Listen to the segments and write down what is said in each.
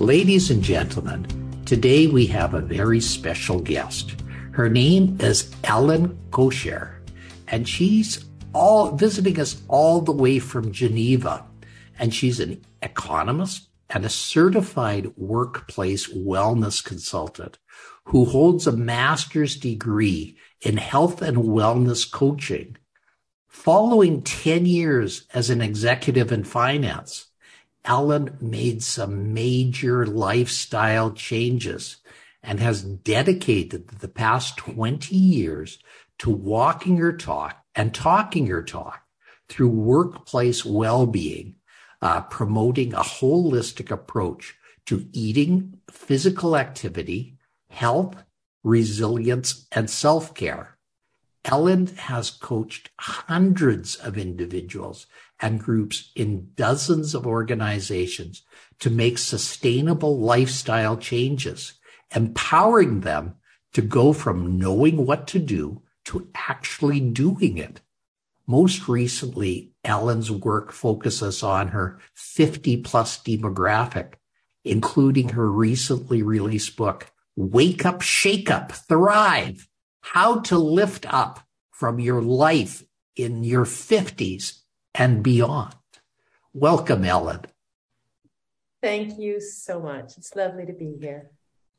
Ladies and gentlemen, today we have a very special guest. Her name is Ellen Kocher, and she's all visiting us all the way from Geneva. And she's an economist and a certified workplace wellness consultant who holds a master's degree in health and wellness coaching. Following 10 years as an executive in finance, Ellen made some major lifestyle changes and has dedicated the past 20 years to walking her talk and talking her talk through workplace well-being, uh, promoting a holistic approach to eating, physical activity, health, resilience, and self-care. Ellen has coached hundreds of individuals and groups in dozens of organizations to make sustainable lifestyle changes, empowering them to go from knowing what to do to actually doing it. Most recently, Ellen's work focuses on her 50 plus demographic, including her recently released book, Wake Up, Shake Up, Thrive, How to Lift Up from Your Life in Your 50s and beyond. Welcome, Ellen. Thank you so much. It's lovely to be here.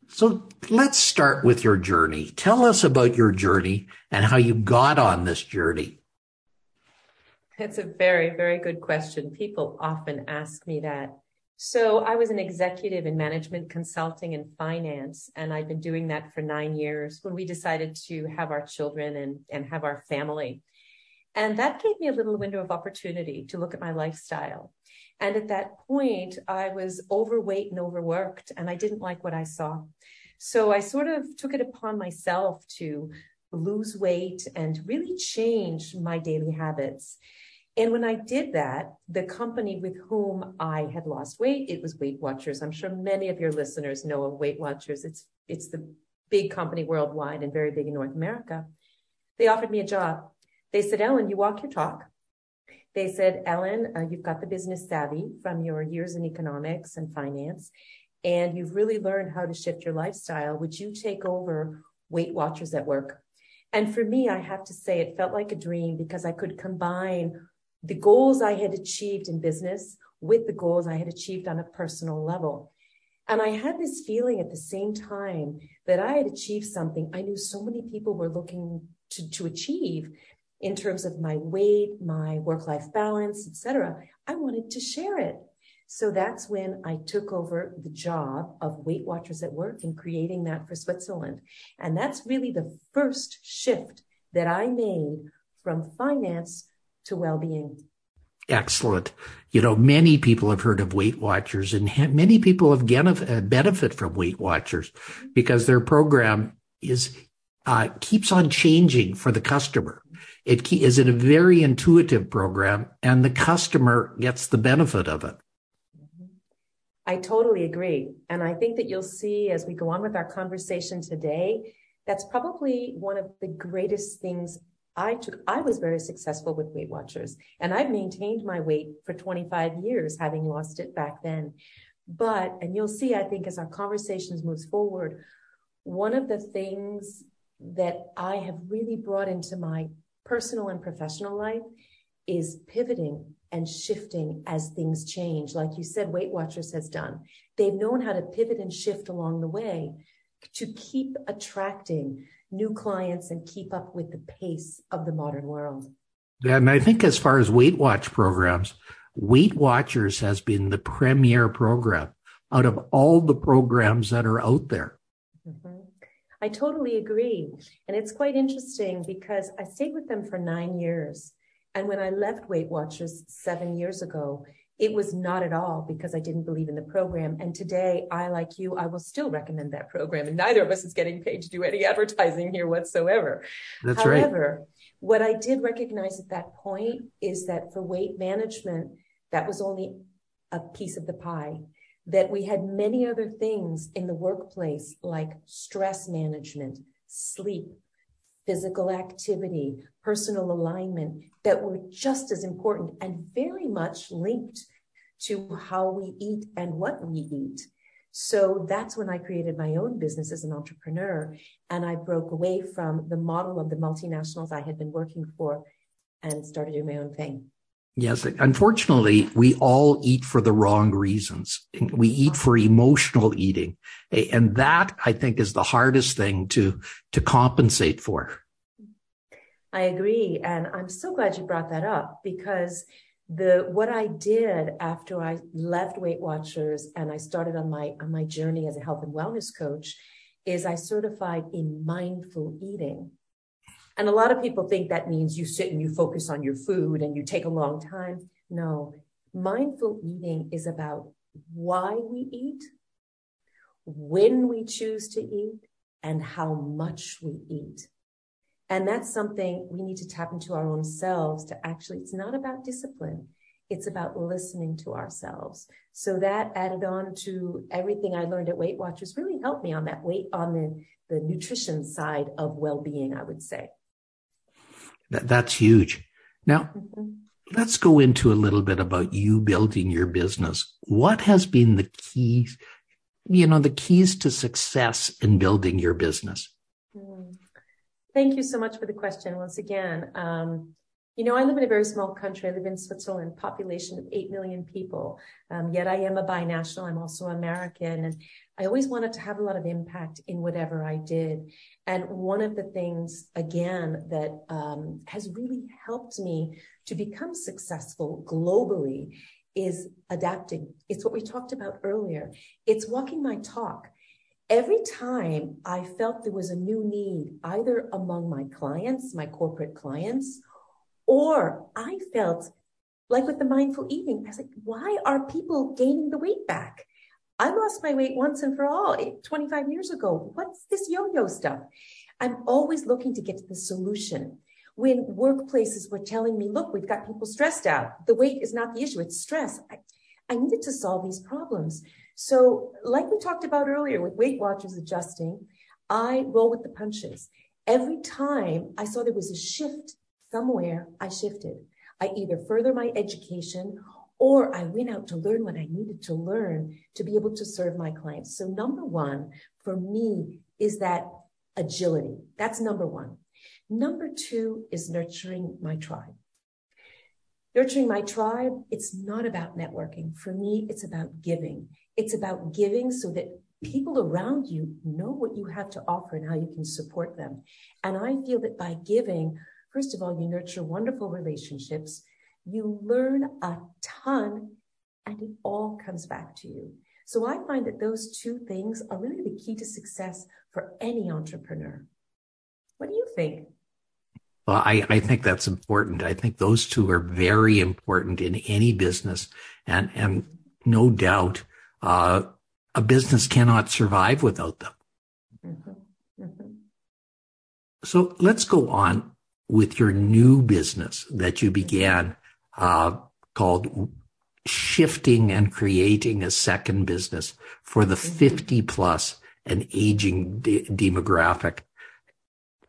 So let's start with your journey. Tell us about your journey and how you got on this journey. It's a very, very good question. People often ask me that. So I was an executive in management consulting and finance, and I've been doing that for nine years when we decided to have our children and, and have our family. And that gave me a little window of opportunity to look at my lifestyle. And at that point, I was overweight and overworked, and I didn't like what I saw. So I sort of took it upon myself to lose weight and really change my daily habits. And when I did that, the company with whom I had lost weight, it was Weight Watchers. I'm sure many of your listeners know of Weight Watchers. It's, it's the big company worldwide and very big in North America. They offered me a job they said, Ellen, you walk your talk. They said, Ellen, uh, you've got the business savvy from your years in economics and finance, and you've really learned how to shift your lifestyle. Would you take over Weight Watchers at work? And for me, I have to say it felt like a dream because I could combine the goals I had achieved in business with the goals I had achieved on a personal level. And I had this feeling at the same time that I had achieved something I knew so many people were looking to, to achieve in terms of my weight, my work-life balance, etc. I wanted to share it. So that's when I took over the job of Weight Watchers at Work and creating that for Switzerland. And that's really the first shift that I made from finance to well-being. Excellent. You know, many people have heard of Weight Watchers and many people have uh, benefit from Weight Watchers because their program is uh, keeps on changing for the customer. It is a very intuitive program and the customer gets the benefit of it. I totally agree. And I think that you'll see as we go on with our conversation today, that's probably one of the greatest things I took. I was very successful with Weight Watchers and I've maintained my weight for 25 years, having lost it back then. But, and you'll see, I think as our conversations moves forward, one of the things that I have really brought into my personal and professional life is pivoting and shifting as things change. Like you said, Weight Watchers has done. They've known how to pivot and shift along the way to keep attracting new clients and keep up with the pace of the modern world. And I think as far as Weight Watch programs, Weight Watchers has been the premier program out of all the programs that are out there. Mm-hmm. I totally agree. And it's quite interesting because I stayed with them for nine years. And when I left Weight Watchers seven years ago, It was not at all because I didn't believe in the program. And today, I, like you, I will still recommend that program. And neither of us is getting paid to do any advertising here whatsoever. That's However, right. what I did recognize at that point is that for weight management, that was only a piece of the pie that we had many other things in the workplace like stress management, sleep, physical activity, personal alignment that were just as important and very much linked to how we eat and what we eat. So that's when I created my own business as an entrepreneur. And I broke away from the model of the multinationals I had been working for and started doing my own thing. Yes, unfortunately, we all eat for the wrong reasons. We eat for emotional eating. And that I think is the hardest thing to, to compensate for. I agree. And I'm so glad you brought that up because the, what I did after I left Weight Watchers and I started on my, on my journey as a health and wellness coach is I certified in mindful eating. And a lot of people think that means you sit and you focus on your food and you take a long time. No, mindful eating is about why we eat, when we choose to eat, and how much we eat. And that's something we need to tap into our own selves to actually, it's not about discipline. It's about listening to ourselves. So that added on to everything I learned at Weight Watchers really helped me on that weight, on the, the nutrition side of well-being, I would say. That, that's huge. Now, mm-hmm. let's go into a little bit about you building your business. What has been the keys, you know, the keys to success in building your business? Mm. Thank you so much for the question once again. Um, you know, I live in a very small country. I live in Switzerland, population of 8 million people. Um, yet I am a binational. I'm also American. And I always wanted to have a lot of impact in whatever I did. And one of the things, again, that um, has really helped me to become successful globally is adapting. It's what we talked about earlier. It's walking my talk. Every time I felt there was a new need, either among my clients, my corporate clients, or I felt like with the mindful eating, I was like, why are people gaining the weight back? I lost my weight once and for all eh, 25 years ago. What's this yo-yo stuff? I'm always looking to get to the solution. When workplaces were telling me, look, we've got people stressed out. The weight is not the issue. It's stress. I, I needed to solve these problems. So like we talked about earlier with Weight Watchers adjusting, I roll with the punches. Every time I saw there was a shift somewhere I shifted. I either further my education or I went out to learn what I needed to learn to be able to serve my clients. So number one for me is that agility. That's number one. Number two is nurturing my tribe. Nurturing my tribe, it's not about networking. For me, it's about giving. It's about giving so that people around you know what you have to offer and how you can support them. And I feel that by giving, First of all, you nurture wonderful relationships. You learn a ton and it all comes back to you. So I find that those two things are really the key to success for any entrepreneur. What do you think? Well, I, I think that's important. I think those two are very important in any business. And, and no doubt, uh, a business cannot survive without them. Mm-hmm. Mm-hmm. So let's go on with your new business that you began uh, called shifting and creating a second business for the mm-hmm. 50 plus and aging de- demographic.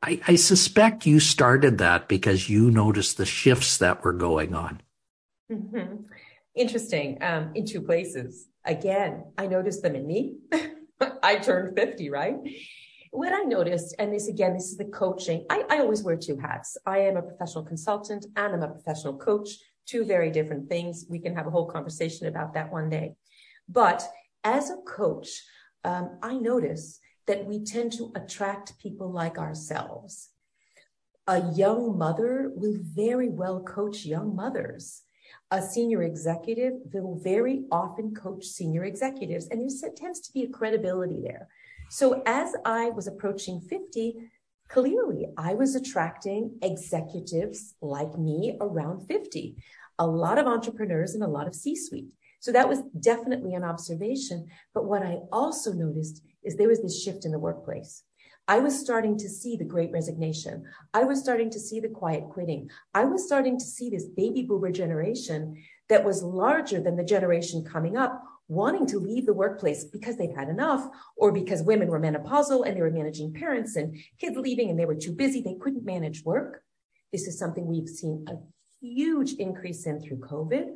I, I, suspect you started that because you noticed the shifts that were going on. Mm-hmm. Interesting. Um, in two places. Again, I noticed them in me. I turned 50, right? What I noticed, and this again, this is the coaching. I, I always wear two hats. I am a professional consultant and I'm a professional coach, two very different things. We can have a whole conversation about that one day. But as a coach, um, I notice that we tend to attract people like ourselves. A young mother will very well coach young mothers. A senior executive will very often coach senior executives, and there tends to be a credibility there. So as I was approaching 50, clearly I was attracting executives like me around 50. a lot of entrepreneurs and a lot of C-suite. So that was definitely an observation. But what I also noticed is there was this shift in the workplace. I was starting to see the great resignation. I was starting to see the quiet quitting. I was starting to see this baby boomer generation that was larger than the generation coming up wanting to leave the workplace because they'd had enough or because women were menopausal and they were managing parents and kids leaving and they were too busy. They couldn't manage work. This is something we've seen a huge increase in through COVID.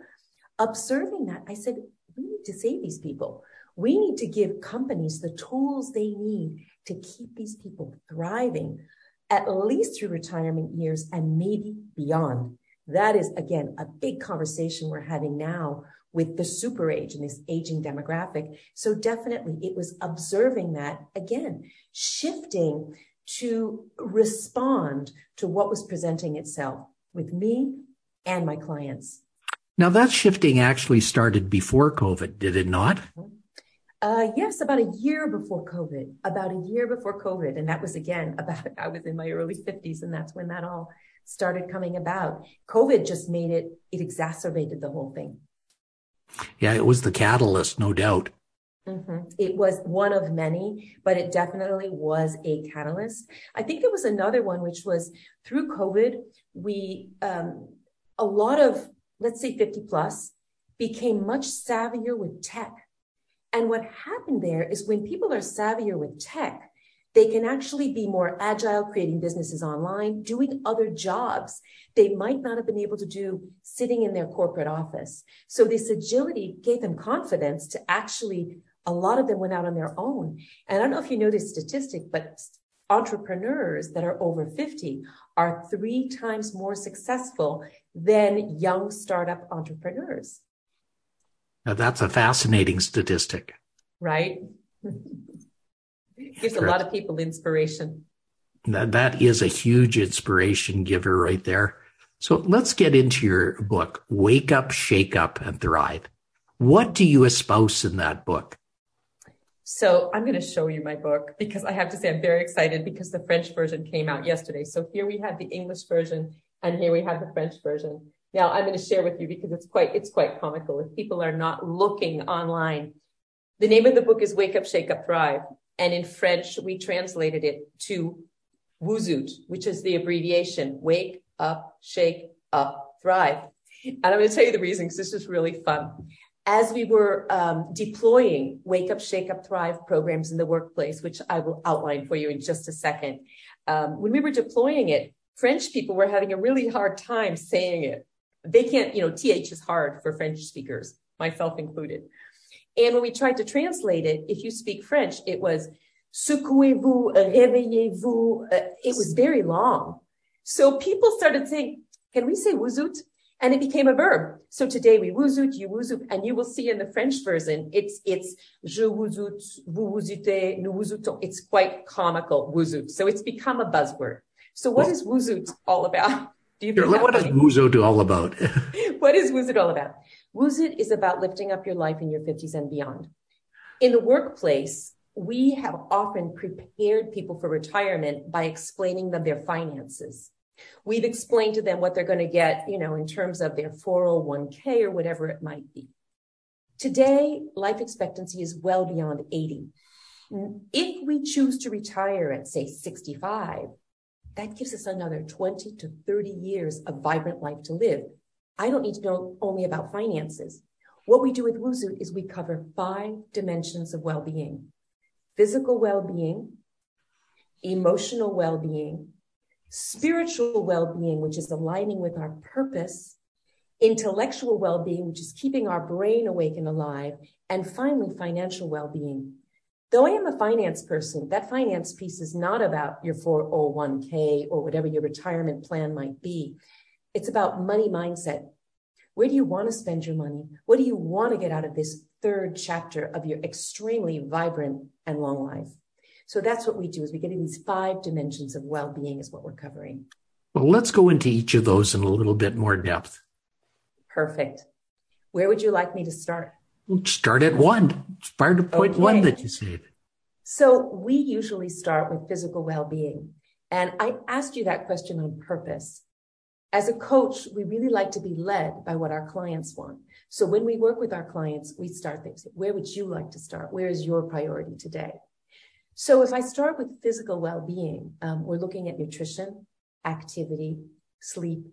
Observing that, I said, we need to save these people. We need to give companies the tools they need to keep these people thriving at least through retirement years and maybe beyond. That is, again, a big conversation we're having now with the super age and this aging demographic. So definitely it was observing that again, shifting to respond to what was presenting itself with me and my clients. Now that shifting actually started before COVID, did it not? Uh, yes, about a year before COVID, about a year before COVID. And that was again about, I was in my early 50s and that's when that all started coming about. COVID just made it, it exacerbated the whole thing. Yeah, it was the catalyst, no doubt. Mm-hmm. It was one of many, but it definitely was a catalyst. I think there was another one, which was through COVID, we, um, a lot of, let's say 50 plus, became much savvier with tech. And what happened there is when people are savvier with tech, they can actually be more agile, creating businesses online, doing other jobs they might not have been able to do sitting in their corporate office. So this agility gave them confidence to actually, a lot of them went out on their own. And I don't know if you know this statistic, but entrepreneurs that are over 50 are three times more successful than young startup entrepreneurs. Now that's a fascinating statistic. Right? Gives a lot of people inspiration. That, that is a huge inspiration giver right there. So let's get into your book, Wake Up, Shake Up, and Thrive. What do you espouse in that book? So I'm going to show you my book because I have to say I'm very excited because the French version came out yesterday. So here we have the English version and here we have the French version. Now I'm going to share with you because it's quite, it's quite comical. If people are not looking online, the name of the book is Wake Up, Shake Up, Thrive. And in French, we translated it to WUZUT, which is the abbreviation, Wake Up, Shake Up, Thrive. And I'm going to tell you the reason because this is really fun. As we were um, deploying Wake Up, Shake Up, Thrive programs in the workplace, which I will outline for you in just a second, um, when we were deploying it, French people were having a really hard time saying it. They can't, you know, TH is hard for French speakers, myself included. And when we tried to translate it, if you speak French, it was secouez-vous, réveillez-vous. Uh, it was very long. So people started saying, can we say wuzut? And it became a verb. So today we wuzut, you wuzut, and you will see in the French version, it's, it's je wuzut, vous wuzutez, nous wuzutons. It's quite comical, wuzut. So it's become a buzzword. So what is wuzut all about? Do you think what is wuzut all about? what is wuzut all about? Wuzut is about lifting up your life in your 50s and beyond. In the workplace, we have often prepared people for retirement by explaining them their finances. We've explained to them what they're going to get, you know, in terms of their 401k or whatever it might be. Today, life expectancy is well beyond 80. If we choose to retire at say 65, that gives us another 20 to 30 years of vibrant life to live. I don't need to know only about finances. What we do with WUZU is we cover five dimensions of well-being. Physical well-being, emotional well-being, spiritual well-being, which is aligning with our purpose, intellectual well-being, which is keeping our brain awake and alive, and finally, financial well-being. Though I am a finance person, that finance piece is not about your 401k or whatever your retirement plan might be. It's about money mindset. Where do you want to spend your money? What do you want to get out of this third chapter of your extremely vibrant and long life? So that's what we do is we get in these five dimensions of well-being is what we're covering. Well, let's go into each of those in a little bit more depth. Perfect. Where would you like me to start? start at one. Start at point okay. one that you said. So we usually start with physical well-being. And I asked you that question on purpose As a coach, we really like to be led by what our clients want. So when we work with our clients, we start things. Where would you like to start? Where is your priority today? So if I start with physical well-being, um, we're looking at nutrition, activity, sleep,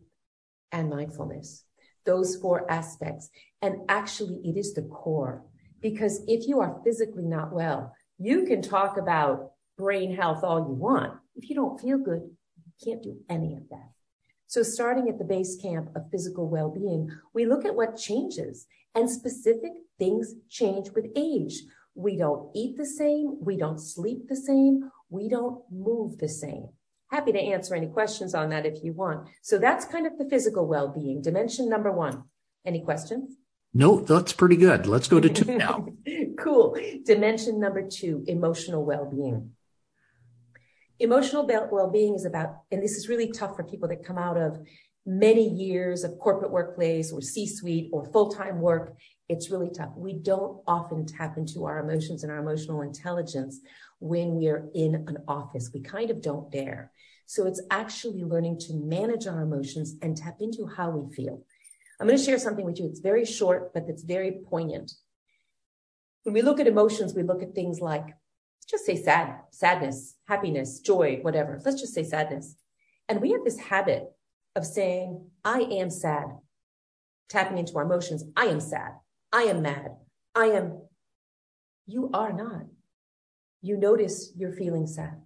and mindfulness. Those four aspects. And actually, it is the core. Because if you are physically not well, you can talk about brain health all you want. If you don't feel good, you can't do any of that. So starting at the base camp of physical well-being, we look at what changes and specific things change with age. We don't eat the same. We don't sleep the same. We don't move the same. Happy to answer any questions on that if you want. So that's kind of the physical well-being, dimension number one. Any questions? No, that's pretty good. Let's go to two now. cool. Dimension number two, emotional well-being. Emotional well-being is about, and this is really tough for people that come out of many years of corporate workplace or C-suite or full-time work. It's really tough. We don't often tap into our emotions and our emotional intelligence when we're in an office. We kind of don't dare. So it's actually learning to manage our emotions and tap into how we feel. I'm going to share something with you. It's very short, but it's very poignant. When we look at emotions, we look at things like just say sad, sadness, happiness, joy, whatever. Let's just say sadness. And we have this habit of saying, I am sad, tapping into our emotions. I am sad. I am mad. I am. You are not. You notice you're feeling sad.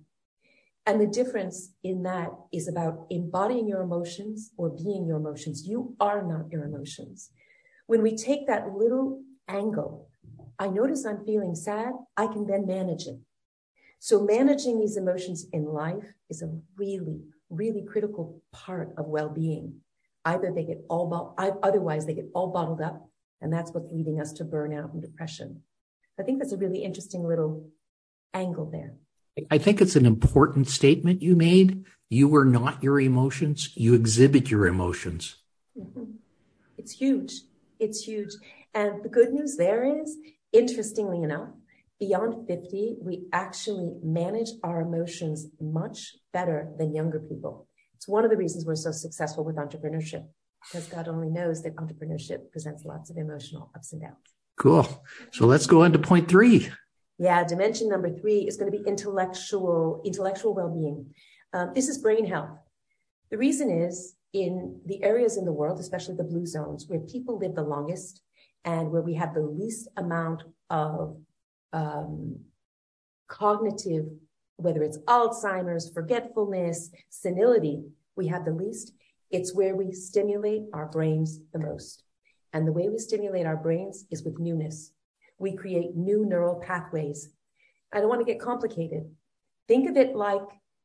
And the difference in that is about embodying your emotions or being your emotions. You are not your emotions. When we take that little angle, I notice I'm feeling sad. I can then manage it. So managing these emotions in life is a really, really critical part of well-being. Either they get all, bo- otherwise they get all bottled up, and that's what's leading us to burnout and depression. I think that's a really interesting little angle there. I think it's an important statement you made. You are not your emotions. You exhibit your emotions. Mm-hmm. It's huge. It's huge. And the good news there is, interestingly enough, beyond 50, we actually manage our emotions much better than younger people. It's one of the reasons we're so successful with entrepreneurship, because God only knows that entrepreneurship presents lots of emotional ups and downs. Cool. So let's go on to point three. Yeah, dimension number three is going to be intellectual, intellectual well-being. Um, this is brain health. The reason is in the areas in the world, especially the blue zones, where people live the longest and where we have the least amount of um, cognitive, whether it's Alzheimer's, forgetfulness, senility, we have the least. It's where we stimulate our brains the most. And the way we stimulate our brains is with newness. We create new neural pathways. I don't want to get complicated. Think of it like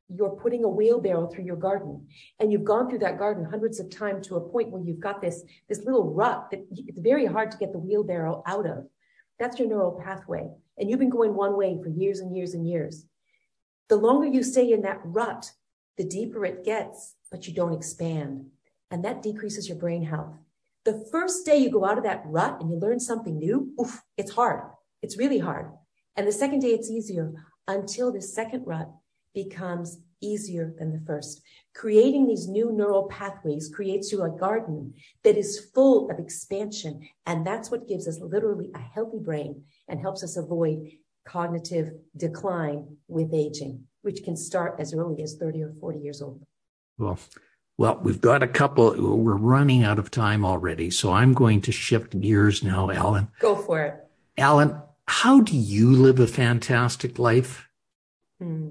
you're putting a wheelbarrow through your garden and you've gone through that garden hundreds of times to a point where you've got this, this little rut that it's very hard to get the wheelbarrow out of. That's your neural pathway. And you've been going one way for years and years and years. The longer you stay in that rut, the deeper it gets, but you don't expand. And that decreases your brain health. The first day you go out of that rut and you learn something new, oof, it's hard. It's really hard. And the second day it's easier until the second rut becomes easier than the first. Creating these new neural pathways creates you a garden that is full of expansion. And that's what gives us literally a healthy brain and helps us avoid cognitive decline with aging, which can start as early as 30 or 40 years old. Well, well, we've got a couple. We're running out of time already. So I'm going to shift gears now, Alan. Go for it. Alan, how do you live a fantastic life? Hmm.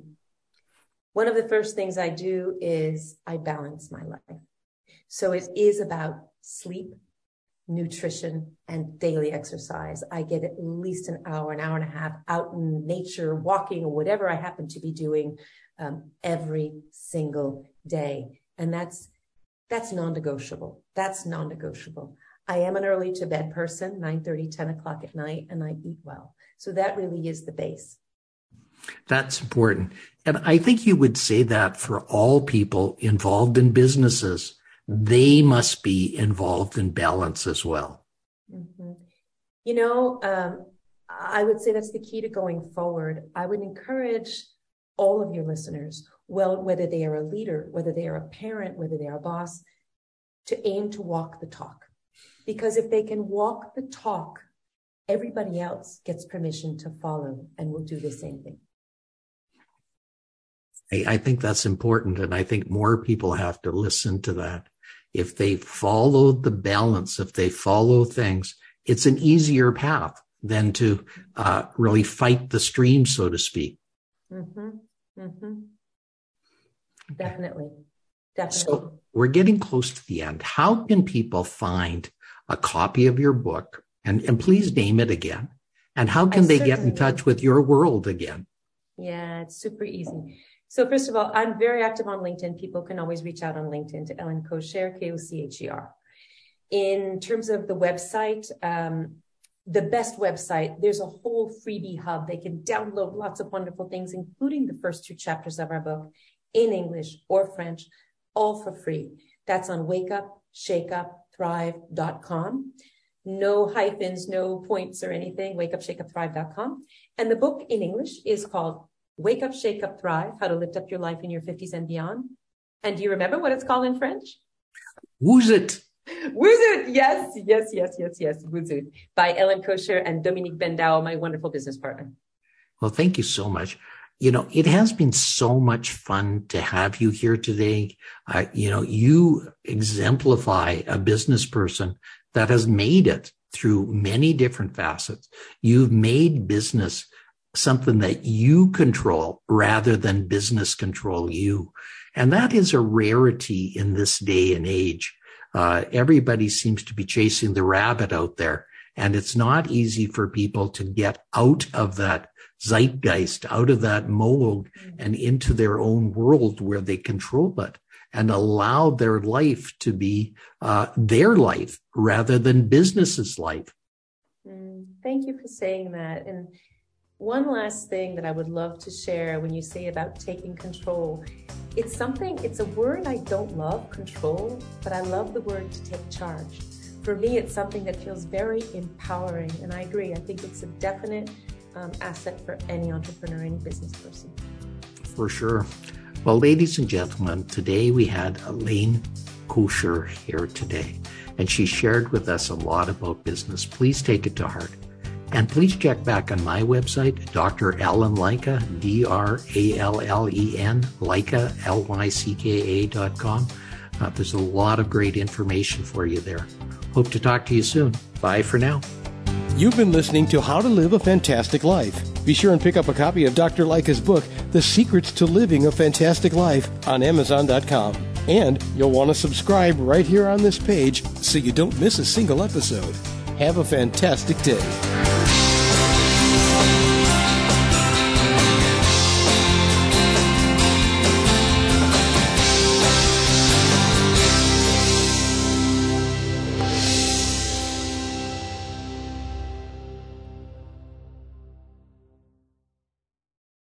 One of the first things I do is I balance my life. So it is about sleep, nutrition, and daily exercise. I get at least an hour, an hour and a half out in nature, walking, or whatever I happen to be doing um, every single day. And that's that's non-negotiable. That's non-negotiable. I am an early to bed person, 9 30, 10 o'clock at night, and I eat well. So that really is the base. That's important. And I think you would say that for all people involved in businesses, they must be involved in balance as well. Mm-hmm. You know, um, I would say that's the key to going forward. I would encourage all of your listeners, well, whether they are a leader, whether they are a parent, whether they are a boss, to aim to walk the talk. Because if they can walk the talk, everybody else gets permission to follow and will do the same thing. I, I think that's important. And I think more people have to listen to that. If they follow the balance, if they follow things, it's an easier path than to uh, really fight the stream, so to speak. Mm-hmm. Mm-hmm. Definitely. Definitely. So we're getting close to the end. How can people find a copy of your book? And, and please name it again. And how can I they get in touch with your world again? Yeah, it's super easy. So first of all, I'm very active on LinkedIn. People can always reach out on LinkedIn to Ellen Kocher, K-O-C-H-E-R. In terms of the website, um, the best website, there's a whole freebie hub. They can download lots of wonderful things, including the first two chapters of our book in English or French, all for free. That's on wakeupshakeupthrive.com. No hyphens, no points or anything, wakeupshakeupthrive.com. And the book in English is called Wake Up, Shake Up, Thrive, How to Lift Up Your Life in Your 50s and Beyond. And do you remember what it's called in French? Woozit. Woozit. Yes, yes, yes, yes, yes. Woozit by Ellen Kocher and Dominique Bendao, my wonderful business partner. Well, thank you so much. You know, it has been so much fun to have you here today. Uh, you know, you exemplify a business person that has made it through many different facets. You've made business something that you control rather than business control you. And that is a rarity in this day and age. Uh, everybody seems to be chasing the rabbit out there. And it's not easy for people to get out of that zeitgeist, out of that mold and into their own world where they control it and allow their life to be uh, their life rather than business's life. Mm, thank you for saying that. And one last thing that I would love to share when you say about taking control. It's something, it's a word I don't love, control, but I love the word to take charge. For me, it's something that feels very empowering. And I agree. I think it's a definite um, asset for any entrepreneur, any business person. For sure. Well, ladies and gentlemen, today we had Elaine Kocher here today, and she shared with us a lot about business. Please take it to heart. And please check back on my website, Dr. Allen Lycka, D R A L L E N, Lycka, L Y C K A dot com. Uh, there's a lot of great information for you there. Hope to talk to you soon. Bye for now. You've been listening to How to Live a Fantastic Life. Be sure and pick up a copy of Dr. Lycka's book, The Secrets to Living a Fantastic Life, on Amazon.com. And you'll want to subscribe right here on this page so you don't miss a single episode. Have a fantastic day.